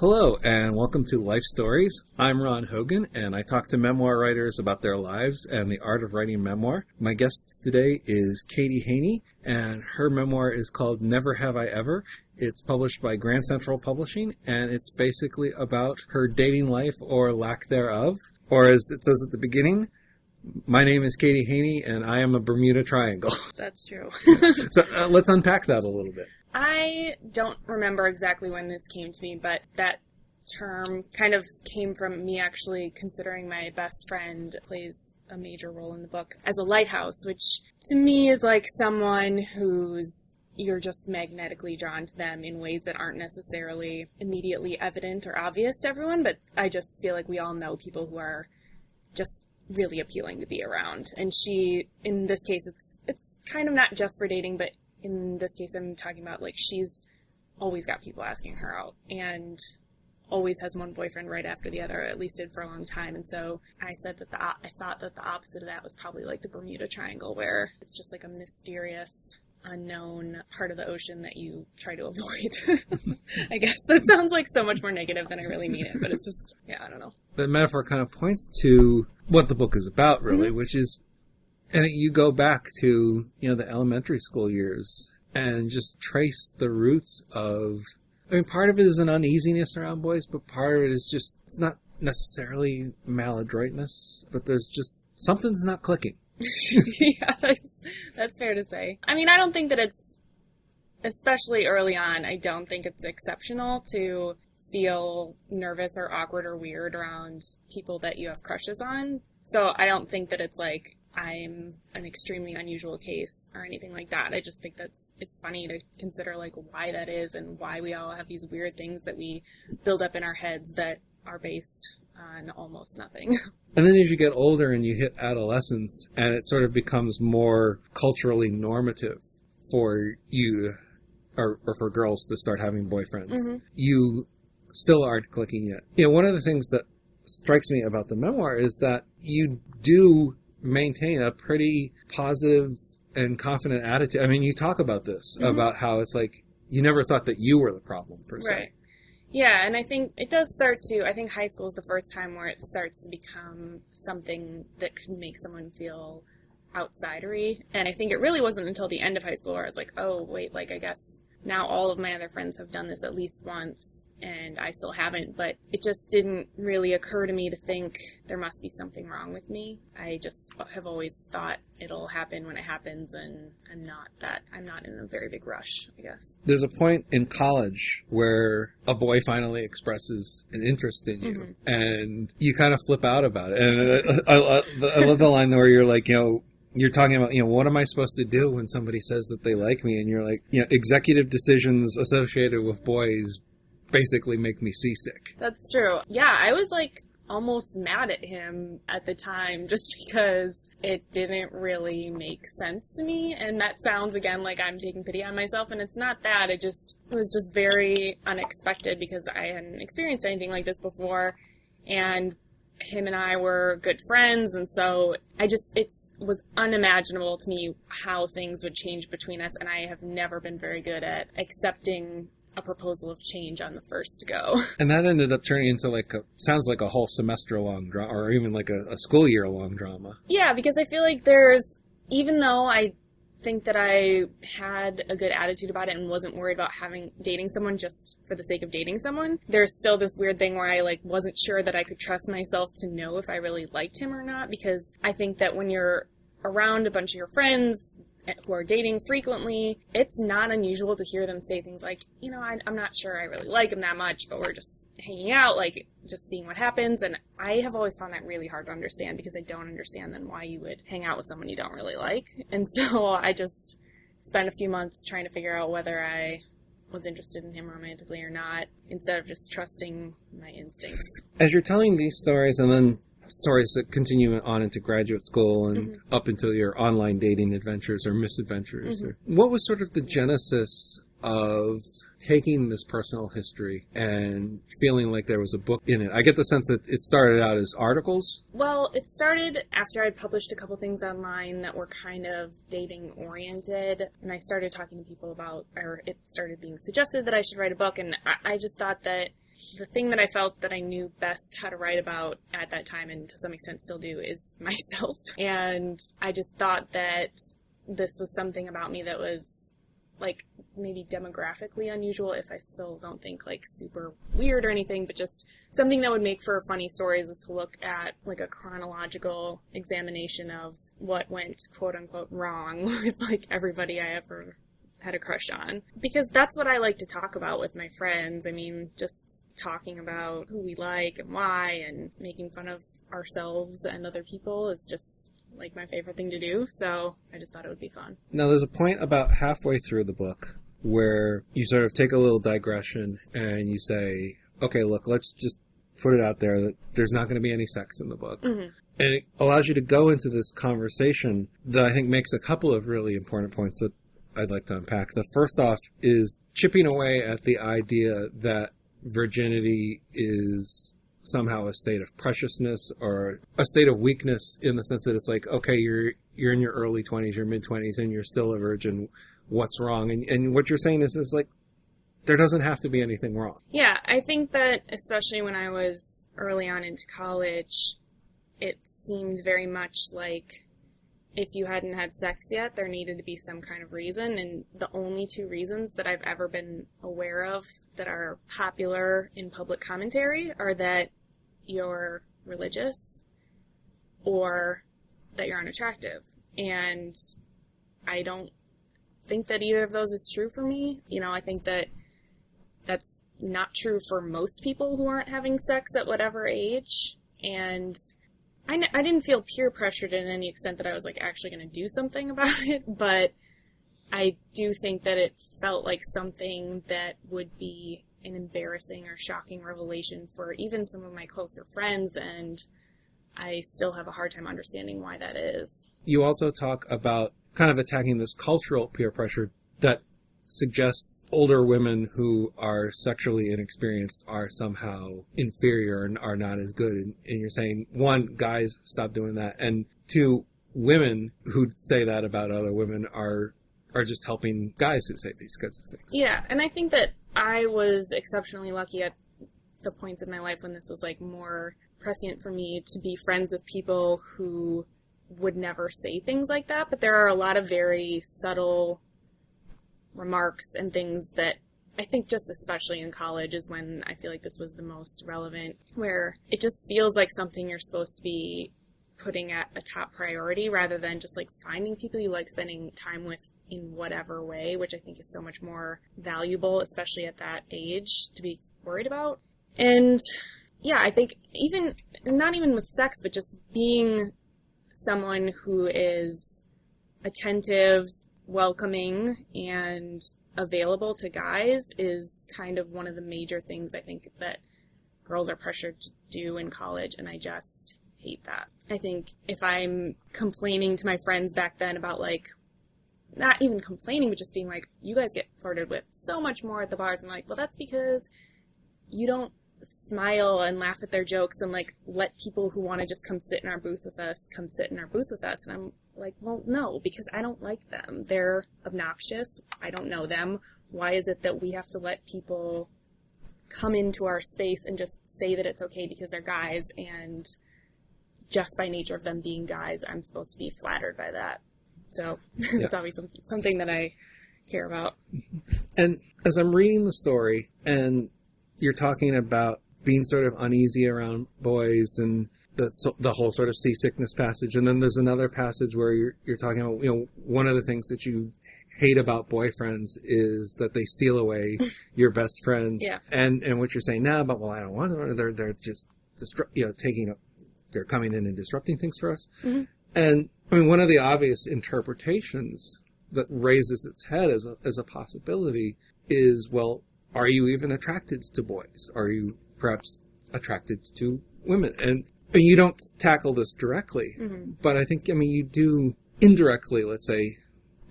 Hello, and welcome to Life Stories. I'm Ron Hogan, and I talk to memoir writers about their lives and the art of writing memoir. My guest today is Katie Heaney, and her memoir is called Never Have I Ever. It's published by Grand Central Publishing, and it's basically about her dating life or lack thereof. Or as it says at the beginning, my name is Katie Heaney, and I am a Bermuda Triangle. That's true. so uh, let's unpack that a little bit. I don't remember exactly when this came to me, but that term kind of came from me actually considering my best friend plays a major role in the book as a lighthouse, which to me is like someone who's you're just magnetically drawn to them in ways that aren't necessarily immediately evident or obvious to everyone, but I just feel like we all know people who are just really appealing to be around. And she in this case it's it's kind of not just for dating, but in this case, I'm talking about like she's always got people asking her out and always has one boyfriend right after the other, at least did for a long time. And so I said that the I thought that the opposite of that was probably like the Bermuda Triangle, where it's just like a mysterious, unknown part of the ocean that you try to avoid. I guess that sounds like so much more negative than I really mean it, but it's just yeah, I don't know. The metaphor kind of points to what the book is about, really, mm-hmm. which is and you go back to, you know, the elementary school years and just trace the roots of, I mean, part of it is an uneasiness around boys, but part of it is just, it's not necessarily maladroitness, but there's just, something's not clicking. yeah, that's, that's fair to say. I mean, I don't think that it's, especially early on, I don't think it's exceptional to feel nervous or awkward or weird around people that you have crushes on. So I don't think that it's like I'm an extremely unusual case or anything like that. I just think that's it's funny to consider like why that is and why we all have these weird things that we build up in our heads that are based on almost nothing. And then as you get older and you hit adolescence and it sort of becomes more culturally normative for you or, or for girls to start having boyfriends, mm-hmm. you still aren't clicking yet. You know, one of the things that strikes me about the memoir is that you do maintain a pretty positive and confident attitude. I mean, you talk about this mm-hmm. about how it's like you never thought that you were the problem per se. Right. Yeah, and I think it does start to. I think high school is the first time where it starts to become something that could make someone feel outsidery. And I think it really wasn't until the end of high school where I was like, oh wait, like I guess now all of my other friends have done this at least once and I still haven't, but it just didn't really occur to me to think there must be something wrong with me. I just have always thought it'll happen when it happens and I'm not that I'm not in a very big rush, I guess. There's a point in college where a boy finally expresses an interest in you mm-hmm. and you kind of flip out about it. And I, I, I love the line where you're like, you know, you're talking about, you know, what am I supposed to do when somebody says that they like me? And you're like, you know, executive decisions associated with boys basically make me seasick. That's true. Yeah, I was like almost mad at him at the time just because it didn't really make sense to me. And that sounds again like I'm taking pity on myself, and it's not that. It just it was just very unexpected because I hadn't experienced anything like this before. And him and I were good friends, and so I just it was unimaginable to me how things would change between us, and I have never been very good at accepting a proposal of change on the first go. And that ended up turning into like a sounds like a whole semester long drama, or even like a, a school year long drama. Yeah, because I feel like there's even though I think that I had a good attitude about it and wasn't worried about having dating someone just for the sake of dating someone. There's still this weird thing where I like wasn't sure that I could trust myself to know if I really liked him or not because I think that when you're around a bunch of your friends, who are dating frequently, it's not unusual to hear them say things like, you know, I, am not sure I really like him that much, but we're just hanging out, like just seeing what happens. And I have always found that really hard to understand because I don't understand then why you would hang out with someone you don't really like. And so I just spent a few months trying to figure out whether I was interested in him romantically or not instead of just trusting my instincts. As you're telling these stories and then stories that continue on into graduate school and mm-hmm. up until your online dating adventures or misadventures. Mm-hmm. What was sort of the genesis of taking this personal history and feeling like there was a book in it. I get the sense that it started out as articles. Well, it started after I'd published a couple things online that were kind of dating oriented, and I started talking to people about, or it started being suggested that I should write a book, and I, I just thought that the thing that I felt that I knew best how to write about at that time, and to some extent still do, is myself. And I just thought that this was something about me that was like maybe demographically unusual if I still don't think like super weird or anything, but just something that would make for funny stories is to look at like a chronological examination of what went quote unquote wrong with like everybody I ever had a crush on. Because that's what I like to talk about with my friends. I mean, just talking about who we like and why and making fun of ourselves and other people is just like my favorite thing to do. So I just thought it would be fun. Now, there's a point about halfway through the book where you sort of take a little digression and you say, okay, look, let's just put it out there that there's not going to be any sex in the book. Mm-hmm. And it allows you to go into this conversation that I think makes a couple of really important points that I'd like to unpack. The first off is chipping away at the idea that virginity is somehow a state of preciousness or a state of weakness in the sense that it's like, okay, you're you're in your early twenties, your mid twenties, and you're still a virgin. What's wrong? And and what you're saying is is like there doesn't have to be anything wrong. Yeah, I think that especially when I was early on into college, it seemed very much like if you hadn't had sex yet, there needed to be some kind of reason. And the only two reasons that I've ever been aware of that are popular in public commentary are that you're religious or that you're unattractive. And I don't think that either of those is true for me. You know, I think that that's not true for most people who aren't having sex at whatever age. And I n- I didn't feel peer pressured in any extent that I was like actually going to do something about it, but I do think that it felt like something that would be an embarrassing or shocking revelation for even some of my closer friends, and I still have a hard time understanding why that is. You also talk about kind of attacking this cultural peer pressure that suggests older women who are sexually inexperienced are somehow inferior and are not as good. And, and you're saying, one, guys, stop doing that. And two, women who say that about other women are are just helping guys who say these kinds of things. Yeah, and I think that I was exceptionally lucky at the points in my life when this was like more prescient for me to be friends with people who would never say things like that, but there are a lot of very subtle remarks and things that I think just especially in college is when I feel like this was the most relevant, where it just feels like something you're supposed to be putting at a top priority rather than just like finding people you like spending time with in whatever way, which I think is so much more valuable, especially at that age, to be worried about. And yeah, I think even, not even with sex, but just being someone who is attentive, welcoming, and available to guys is kind of one of the major things I think that girls are pressured to do in college, and I just hate that. I think if I'm complaining to my friends back then about like, not even complaining, but just being like, you guys get flirted with so much more at the bars. I'm like, well, that's because you don't smile and laugh at their jokes and like let people who want to just come sit in our booth with us come sit in our booth with us. And I'm like, well, no, because I don't like them. They're obnoxious. I don't know them. Why is it that we have to let people come into our space and just say that it's okay because they're guys and just by nature of them being guys, I'm supposed to be flattered by that. So Yeah. it's obviously something that I care about. And as I'm reading the story, and you're talking about being sort of uneasy around boys and the the whole sort of seasickness passage, and then there's another passage where you're you're talking about you know one of the things that you hate about boyfriends is that they steal away your best friends. Yeah. And and what you're saying now about well I don't want them they're they're just distru- you know taking they're coming in and disrupting things for us. Mhm. And I mean one of the obvious interpretations that raises its head as a, as a possibility is, well, are you even attracted to boys? Are you perhaps attracted to women? And you don't tackle this directly, hmm but I think, I mean, you do indirectly, let's say,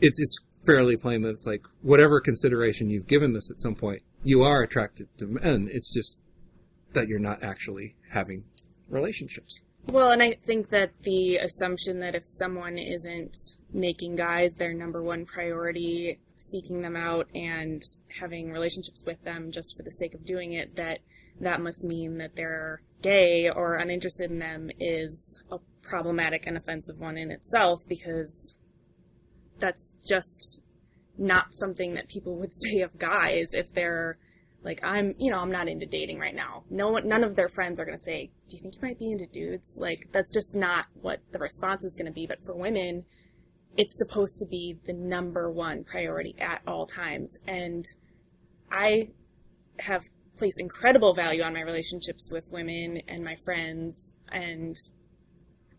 it's, it's fairly plain that it's like, whatever consideration you've given this at some point, you are attracted to men. It's just that you're not actually having relationships. Well, and I think that the assumption that if someone isn't making guys their number one priority, seeking them out and having relationships with them just for the sake of doing it, that that must mean that they're gay or uninterested in them is a problematic and offensive one in itself because that's just not something that people would say of guys if they're like I'm, you know, I'm not into dating right now. No one, none of their friends are going to say, "Do you think you might be into dudes?" Like that's just not what the response is going to be. But for women, it's supposed to be the number one priority at all times. And I have placed incredible value on my relationships with women and my friends, and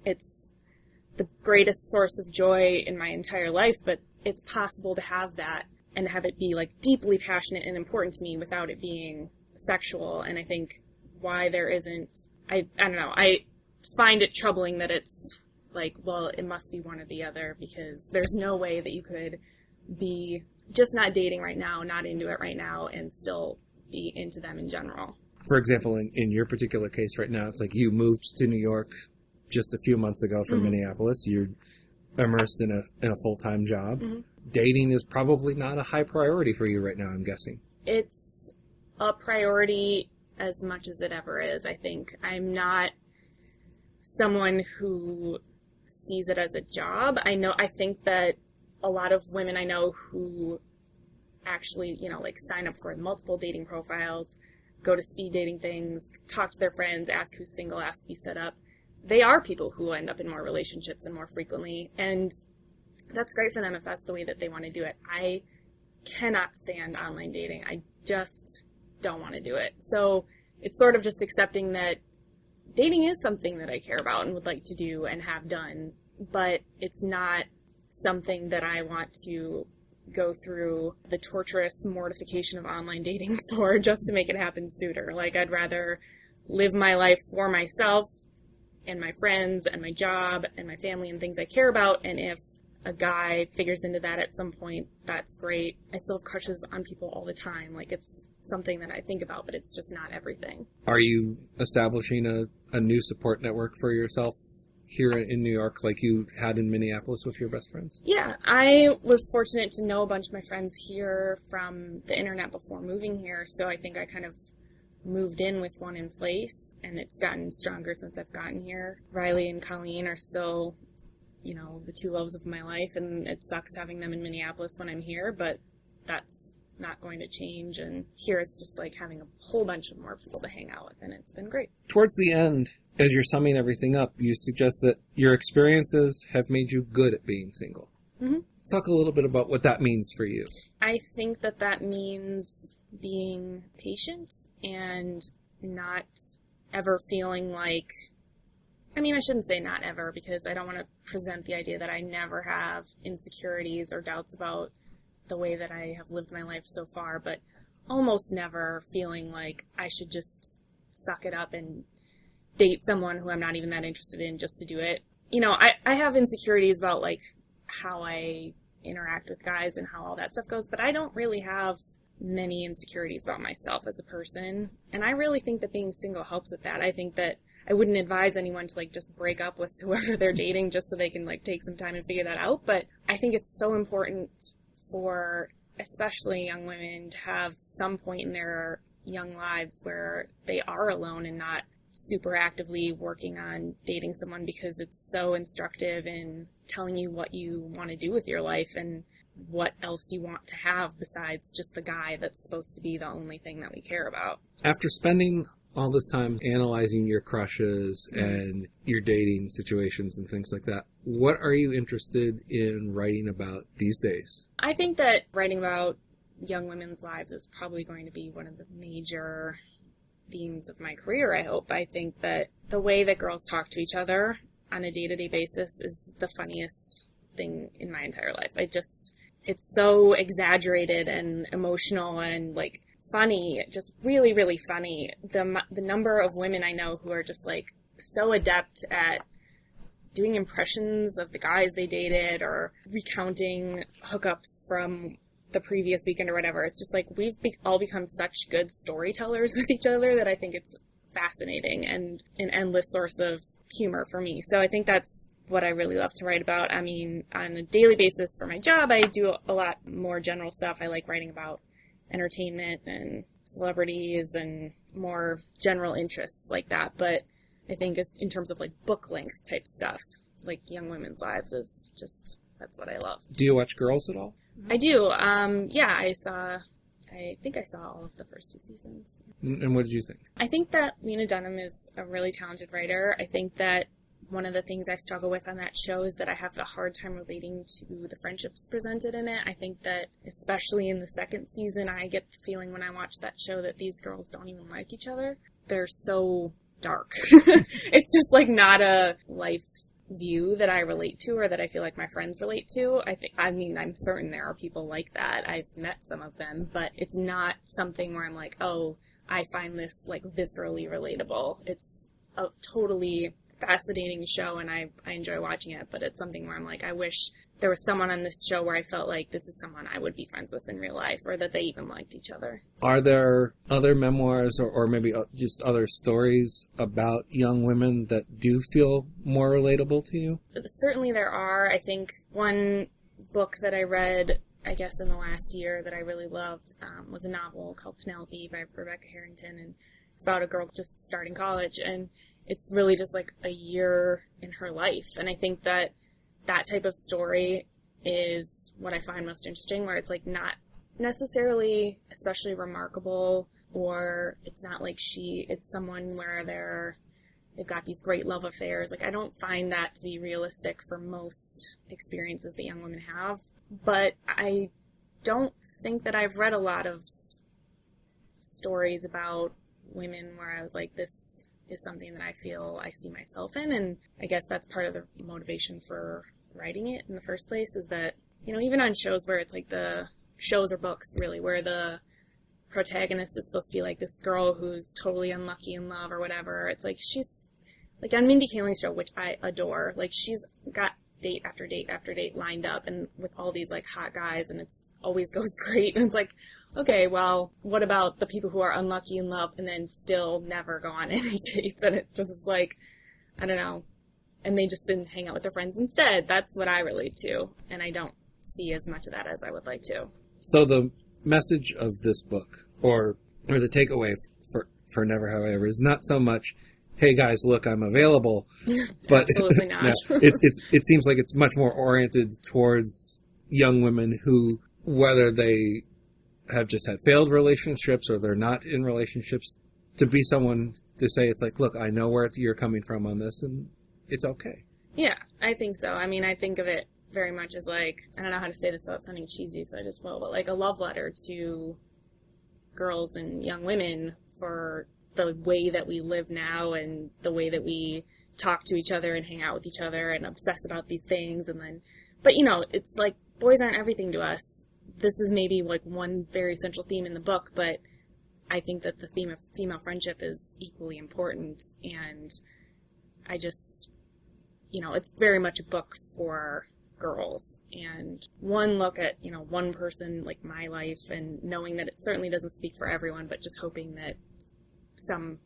it's the greatest source of joy in my entire life. But it's possible to have that and have it be like deeply passionate and important to me without it being sexual. And I think why there isn't, I, I don't know, I find it troubling that it's like, well, it must be one or the other because there's no way that you could be just not dating right now, not into it right now, and still be into them in general. For example, in, in your particular case right now, it's like you moved to New York just a few months ago from mm-hmm. Minneapolis. You're immersed in a in a full time job. Mm-hmm. Dating is probably not a high priority for you right now. I'm guessing it's a priority as much as it ever is. I think I'm not someone who sees it as a job. I know I think that a lot of women I know who actually, you know, like sign up for multiple dating profiles, go to speed dating things, talk to their friends, ask who's single, ask to be set up they are people who end up in more relationships and more frequently. And that's great for them if that's the way that they want to do it. I cannot stand online dating. I just don't want to do it. So it's sort of just accepting that dating is something that I care about and would like to do and have done, but it's not something that I want to go through the torturous mortification of online dating for just to make it happen sooner. Like I'd rather live my life for myself and my friends and my job and my family and things I care about. And if a guy figures into that at some point, that's great. I still have crushes on people all the time. Like it's something that I think about, but it's just not everything. Are you establishing a, a new support network for yourself here in New York like you had in Minneapolis with your best friends? Yeah, I was fortunate to know a bunch of my friends here from the internet before moving here, so I think I kind of moved in with one in place and it's gotten stronger since I've gotten here. Riley and Colleen are still, you know, the two loves of my life and it sucks having them in Minneapolis when I'm here, but that's not going to change and here it's just like having a whole bunch of more people to hang out with and it's been great. Towards the end, as you're summing everything up, you suggest that your experiences have made you good at being single. Mm-hmm. Let's talk a little bit about what that means for you. I think that that means being patient and not ever feeling like I mean, I shouldn't say not ever because I don't want to present the idea that I never have insecurities or doubts about the way that I have lived my life so far, but almost never feeling like I should just suck it up and date someone who I'm not even that interested in just to do it. You know, I, I have insecurities about like how I interact with guys and how all that stuff goes, but I don't really have many insecurities about myself as a person. And I really think that being single helps with that. I think that I wouldn't advise anyone to like just break up with whoever they're dating just so they can like take some time and figure that out. But I think it's so important for especially young women to have some point in their young lives where they are alone and not super actively working on dating someone because it's so instructive in telling you what you want to do with your life and what else you want to have besides just the guy that's supposed to be the only thing that we care about. After spending all this time analyzing your crushes mm-hmm. and your dating situations and things like that, what are you interested in writing about these days? I think that writing about young women's lives is probably going to be one of the major themes of my career, I hope. I think that the way that girls talk to each other on a day to day basis is the funniest thing in my entire life. I just, it's so exaggerated and emotional and like funny, just really, really funny. The, the number of women I know who are just like so adept at doing impressions of the guys they dated or recounting hookups from the previous weekend or whatever. It's just like we've be- all become such good storytellers with each other that I think it's fascinating and an endless source of humor for me. So I think that's what I really love to write about. I mean, on a daily basis for my job, I do a lot more general stuff. I like writing about entertainment and celebrities and more general interests like that. But I think as, in terms of like book length type stuff, like young women's lives is just that's what I love. Do you watch Girls at all? I do. Um, yeah, I saw. I think I saw all of the first two seasons. And what did you think? I think that Lena Dunham is a really talented writer. I think that one of the things I struggle with on that show is that I have a hard time relating to the friendships presented in it. I think that, especially in the second season, I get the feeling when I watch that show that these girls don't even like each other. They're so dark. it's just like not a life view that I relate to or that I feel like my friends relate to. I think I mean I'm certain there are people like that. I've met some of them, but it's not something where I'm like, "Oh, I find this like viscerally relatable." It's a totally fascinating show and I, I enjoy watching it, but it's something where I'm like, I wish there was someone on this show where I felt like this is someone I would be friends with in real life or that they even liked each other. Are there other memoirs or, or maybe uh, just other stories about young women that do feel more relatable to you? Certainly there are. I think one book that I read I guess in the last year that I really loved um, was a novel called Penelope by Rebecca Harrington, and it's about a girl just starting college, and it's really just like a year in her life. And I think that that type of story is what I find most interesting, where it's like not necessarily especially remarkable, or it's not like she, it's someone where they're, they've got these great love affairs. Like, I don't find that to be realistic for most experiences that young women have. But I don't think that I've read a lot of stories about women where I was like, this is something that I feel I see myself in. And I guess that's part of the motivation for writing it in the first place is that, you know, even on shows where it's like the shows or books really, where the protagonist is supposed to be like this girl who's totally unlucky in love or whatever, it's like she's like on Mindy Kaling's show, which I adore, like she's got date after date after date lined up and with all these like hot guys and it's always goes great and it's like okay well what about the people who are unlucky in love and then still never go on any dates and it just is like i don't know and they just didn't hang out with their friends instead that's what i relate to and i don't see as much of that as i would like to so the message of this book or or the takeaway for for never However, is not so much hey guys, look, I'm available. But absolutely not. no, it's it's it seems like it's much more oriented towards young women who, whether they have just had failed relationships or they're not in relationships, to be someone to say it's like, look, I know where you're coming from on this, and it's okay. Yeah, I think so. I mean, I think of it very much as like I don't know how to say this without sounding cheesy, so I just will, but like a love letter to girls and young women for the way that we live now and the way that we talk to each other and hang out with each other and obsess about these things and then but you know it's like boys aren't everything to us this is maybe like one very central theme in the book but i think that the theme of female friendship is equally important and i just you know it's very much a book for girls and one look at you know one person like my life and knowing that it certainly doesn't speak for everyone but just hoping that some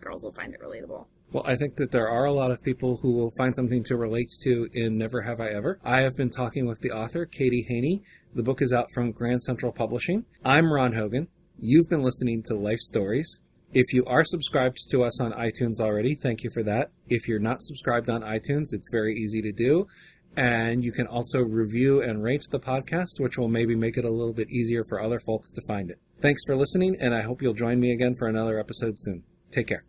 girls will find it relatable. Well, I think that there are a lot of people who will find something to relate to in Never Have I Ever. I have been talking with the author, Katie Heaney. The book is out from Grand Central Publishing. I'm Ron Hogan. You've been listening to Life Stories. If you are subscribed to us on iTunes already, thank you for that. If you're not subscribed on iTunes, it's very easy to do. And you can also review and rate the podcast, which will maybe make it a little bit easier for other folks to find it. Thanks for listening, and I hope you'll join me again for another episode soon. Take care.